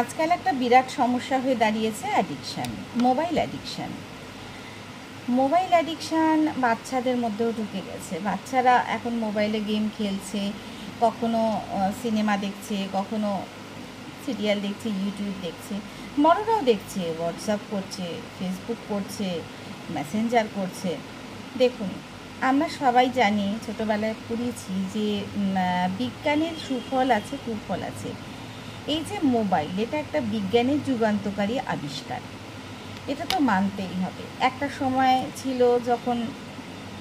আজকাল একটা বিরাট সমস্যা হয়ে দাঁড়িয়েছে addiction mobile addiction mobile addiction বাচ্চাদের মধ্যেও ঢুকে গেছে। বাচ্চারা এখন মোবাইলে গেম খেলছে, কখনো সিনেমা দেখছে, কখনো সিরিয়াল দেখছে ইউটিউব দেখছে, বড়রাও দেখছে হোয়াটসঅ্যাপ করছে ফেসবুক করছে মেসেঞ্জার করছে। দেখুন, আমরা সবাই জানি ছোটোবেলায় পড়েছি যে বিজ্ঞানের সুফল আছে, কুফল আছে। এই যে মোবাইল, এটা একটা বিজ্ঞানের যুগান্তকারী আবিষ্কার। এটা তো মানতেই হবে। একটা সময় ছিল যখন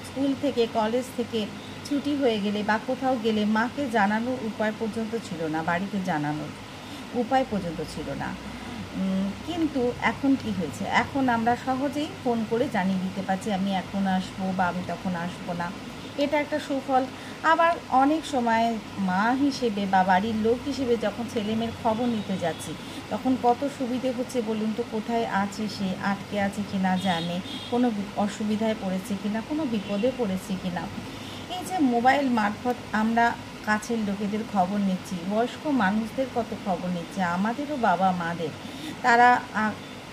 স্কুল থেকে, কলেজ থেকে ছুটি হয়ে গেলে বা কোথাও গেলে মাকে জানানোর উপায় পর্যন্ত ছিল না, বাড়িতে জানানোর উপায় পর্যন্ত ছিল না। কিন্তু এখন কি হয়েছে? এখন আমরা সহজেই ফোন করে জানিয়ে দিতে পারছি, আমি এখন আসব বা আমি তখন আসব না। এটা একটা সুফল। আবার অনেক সময় মা হিসেবে বা বাড়ির লোক হিসেবে যখন ছেলেমেয়ের খবর নিতে যাচ্ছি, তখন কত সুবিধে হচ্ছে বলুন তো? কোথায় আছে সে? আটকে আছে কি না জানে? কোনো অসুবিধায় পড়েছে কি না? কোনো বিপদে পড়েছে কি না? এই যে মোবাইল মারফত আমরা কাছের লোকেদের খবর নিচ্ছি, বয়স্ক মানুষদের কত খবর নিচ্ছে? আমাদেরও বাবা মাদের তারা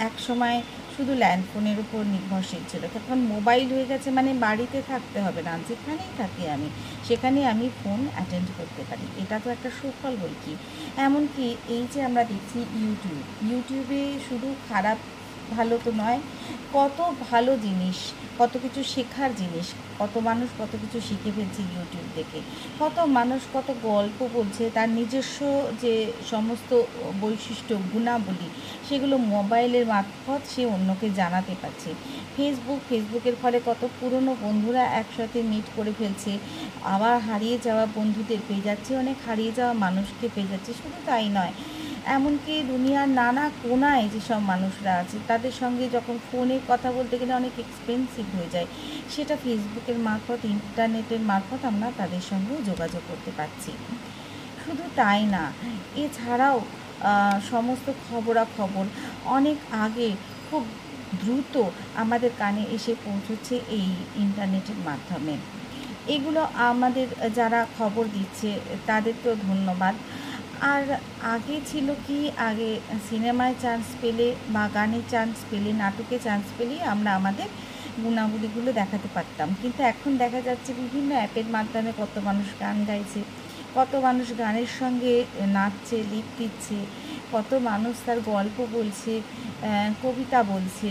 এক সময় শুধু ল্যান্ডফোনের উপর নির্ভরশীল ছিল। এখন মোবাইল হয়ে গেছে মানে বাড়িতে থাকতে হবে না। যেখানেই থাকি আমি, সেখানে আমি ফোন অ্যাটেন্ড করতে পারি। এটা তো একটা সুফল বই কি এমনকি এই যে আমরা দেখছি ইউটিউব ইউটিউবে শুধু খারাপ ভালো তো নয়। কত ভালো জিনিস, কত কিছু শেখার জিনিস, কত মানুষ কত কিছু শিখে ফেলছে ইউটিউব দেখে। কত মানুষ কত গল্প বলছে, তার নিজস্ব যে সমস্ত বৈশিষ্ট্য, গুণাবলী, সেগুলো মোবাইলের মারফত সে অন্যকে জানাতে পারছে। ফেসবুক ফেসবুকের ফলে কত পুরনো বন্ধুরা একসাথে মিট করে ফেলছে। আবার হারিয়ে যাওয়া বন্ধুদের পেয়ে যাচ্ছে, অনেক হারিয়ে যাওয়া মানুষকে পেয়ে যাচ্ছে, শুধু তাই নয়। এমনকি দুনিয়ার নানা কোনায় যেসব মানুষরা আছে, তাদের সঙ্গে যখন ফোনে কথা বলতে গেলে অনেক এক্সপেন্সিভ হয়ে যায়। সেটা ফেসবুকের মারফত ইন্টারনেটের মারফত আমরা তাদের সঙ্গেও যোগাযোগ করতে পারছি। শুধু তাই না, এছাড়াও সমস্ত খবরাখবর অনেক আগে খুব দ্রুত আমাদের কানে এসে পৌঁছচ্ছে এই ইন্টারনেটের মাধ্যমে। এগুলো আমাদের যারা খবর দিচ্ছে তাদেরকেও ধন্যবাদ। আর আগে ছিল কি, আগে সিনেমায় চান্স পেলে বা গানে চান্স পেলে, নাটকে চান্স পেলেই আমরা আমাদের গুণাগুলিগুলো দেখাতে পারতাম। কিন্তু এখন দেখা যাচ্ছে বিভিন্ন অ্যাপের মাধ্যমে কত মানুষ গান গাইছে, কত মানুষ গানের সঙ্গে নাচছে, লিপ দিচ্ছে, কত মানুষ তার গল্প বলছে কবিতা বলছে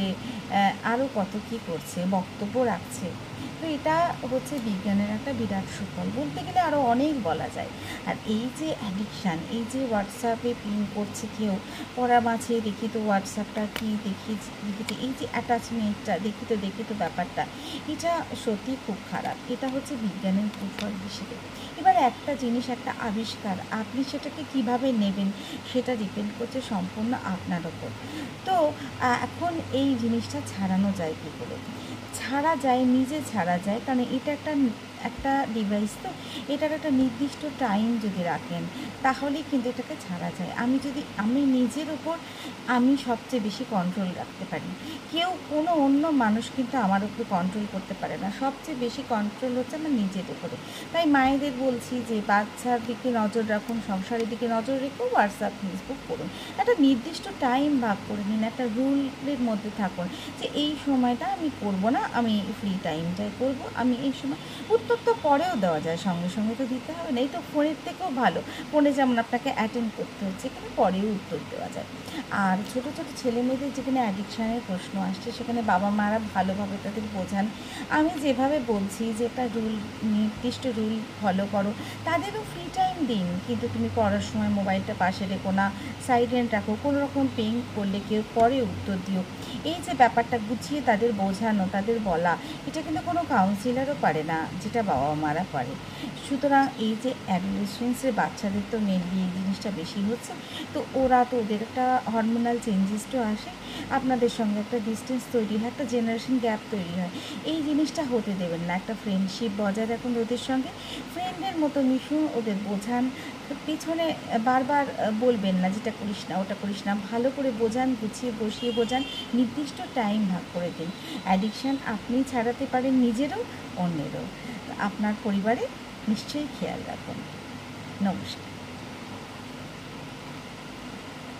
আরও কত কী করছে, বক্তব্য রাখছে। তো এটা হচ্ছে বিজ্ঞানের একটা বিরাট সুফল। বলতে গেলে আরও অনেক বলা যায়। আর এই যে অ্যাডিকশান এই যে হোয়াটসঅ্যাপে পিন করছে কেউ, পড়া মাঝে দেখি তো হোয়াটসঅ্যাপটা কী দেখি দেখি তো এই যে অ্যাটাচমেন্টটা দেখি তো দেখি তো ব্যাপারটা, এটা সত্যি খুব খারাপ। এটা হচ্ছে বিজ্ঞানের কুফল হিসেবে। এবার একটা জিনিস, একটা আবিষ্কার, আপনি সেটাকে কীভাবে নেবেন, সেটা ডিপেন্ড করছে সম্পূর্ণ আপনার ওপর। তো এখন এই জিনিসটা ছাড়ানো যায় কী করে? ছাড়া যায় নিজে ছাড়া যায় কারণ এটা একটা একটা ডিভাইস তো এটার একটা নির্দিষ্ট টাইম যদি রাখেন, তাহলেই কিন্তু এটাকে ছাড়া যায়। আমি যদি, আমি নিজের উপর আমি সবচেয়ে বেশি কন্ট্রোল রাখতে পারি। কেউ কোনো অন্য মানুষ কিন্তু আমার উপরে কন্ট্রোল করতে পারে না। সবচেয়ে বেশি কন্ট্রোল হচ্ছে আমার নিজের উপরে। তাই মায়েদের বলছি যে, বাচ্চার দিকে নজর রাখুন, সংসারের দিকে নজর রেখে হোয়াটসঅ্যাপ ফেসবুক করুন। একটা নির্দিষ্ট টাইম ভাগ করে নিন, একটা রুলের মধ্যে থাকুন যে, এই সময়টা আমি করব না, আমি ফ্রি টাইমটাই করব, আমি এই সময় উত্তর তো পরেও দেওয়া যায়, সঙ্গে সঙ্গে তো দিতে হবে না। এই তো ফোনের থেকেও ভালো। ফোনে যেমন আপনাকে অ্যাটেন্ড করতে হচ্ছে, এখানে পরেও উত্তর দেওয়া যায়। আর ছোটো ছোটো ছেলে মেয়েদের যেখানে অ্যাডিকশানের প্রশ্ন আসছে, সেখানে বাবা মারা ভালোভাবে তাদের বোঝান। আমি যেভাবে বলছি যে একটা রুল নির্দিষ্ট রুল ফলো করো, তাদেরও ফ্রি টাইম দিন। কিন্তু তুমি পড়ার সময় মোবাইলটা পাশে রেখো না সাইলেন্ট রাখো কোনো রকম পেইং করলে কেউ পরে উত্তর দিও। এই যে ব্যাপারটা গুছিয়ে তাদের বোঝানো, তাদের বলা, এটা কিন্তু কোনো কাউন্সিলারও পারে না। যেটা বাবা মারা পারে সুতরাং এই যে অ্যাডোলেসেন্সের বাচ্চাদের তো মেনলি এই জিনিসটা বেশি হচ্ছে, তো ওরা তো ওদের একটা হরমোনাল চেঞ্জেসটাও আসে, আপনাদের সঙ্গে একটা ডিস্টেন্স তৈরি হয়, একটা জেনারেশন গ্যাপ তৈরি হয়। এই জিনিসটা হতে দেবেন না, একটা ফ্রেন্ডশিপ বজায় রাখুন ওদের সঙ্গে। ফ্রেন্ডের মতো মিশুন, ওদের বোঝান। পিছনে বারবার বলবেন না যেটা করিস না, ওটা করিস না, ভালো করে বোঝান, গুছিয়ে বসিয়ে বোঝান, নির্দিষ্ট টাইম ভাগ করে দিন। অ্যাডিকশান আপনি ছাড়াতে পারেন নিজেরও, অন্যেরও। আপনার পরিবারে নিশ্চয়ই খেয়াল রাখুন। নমস্কার।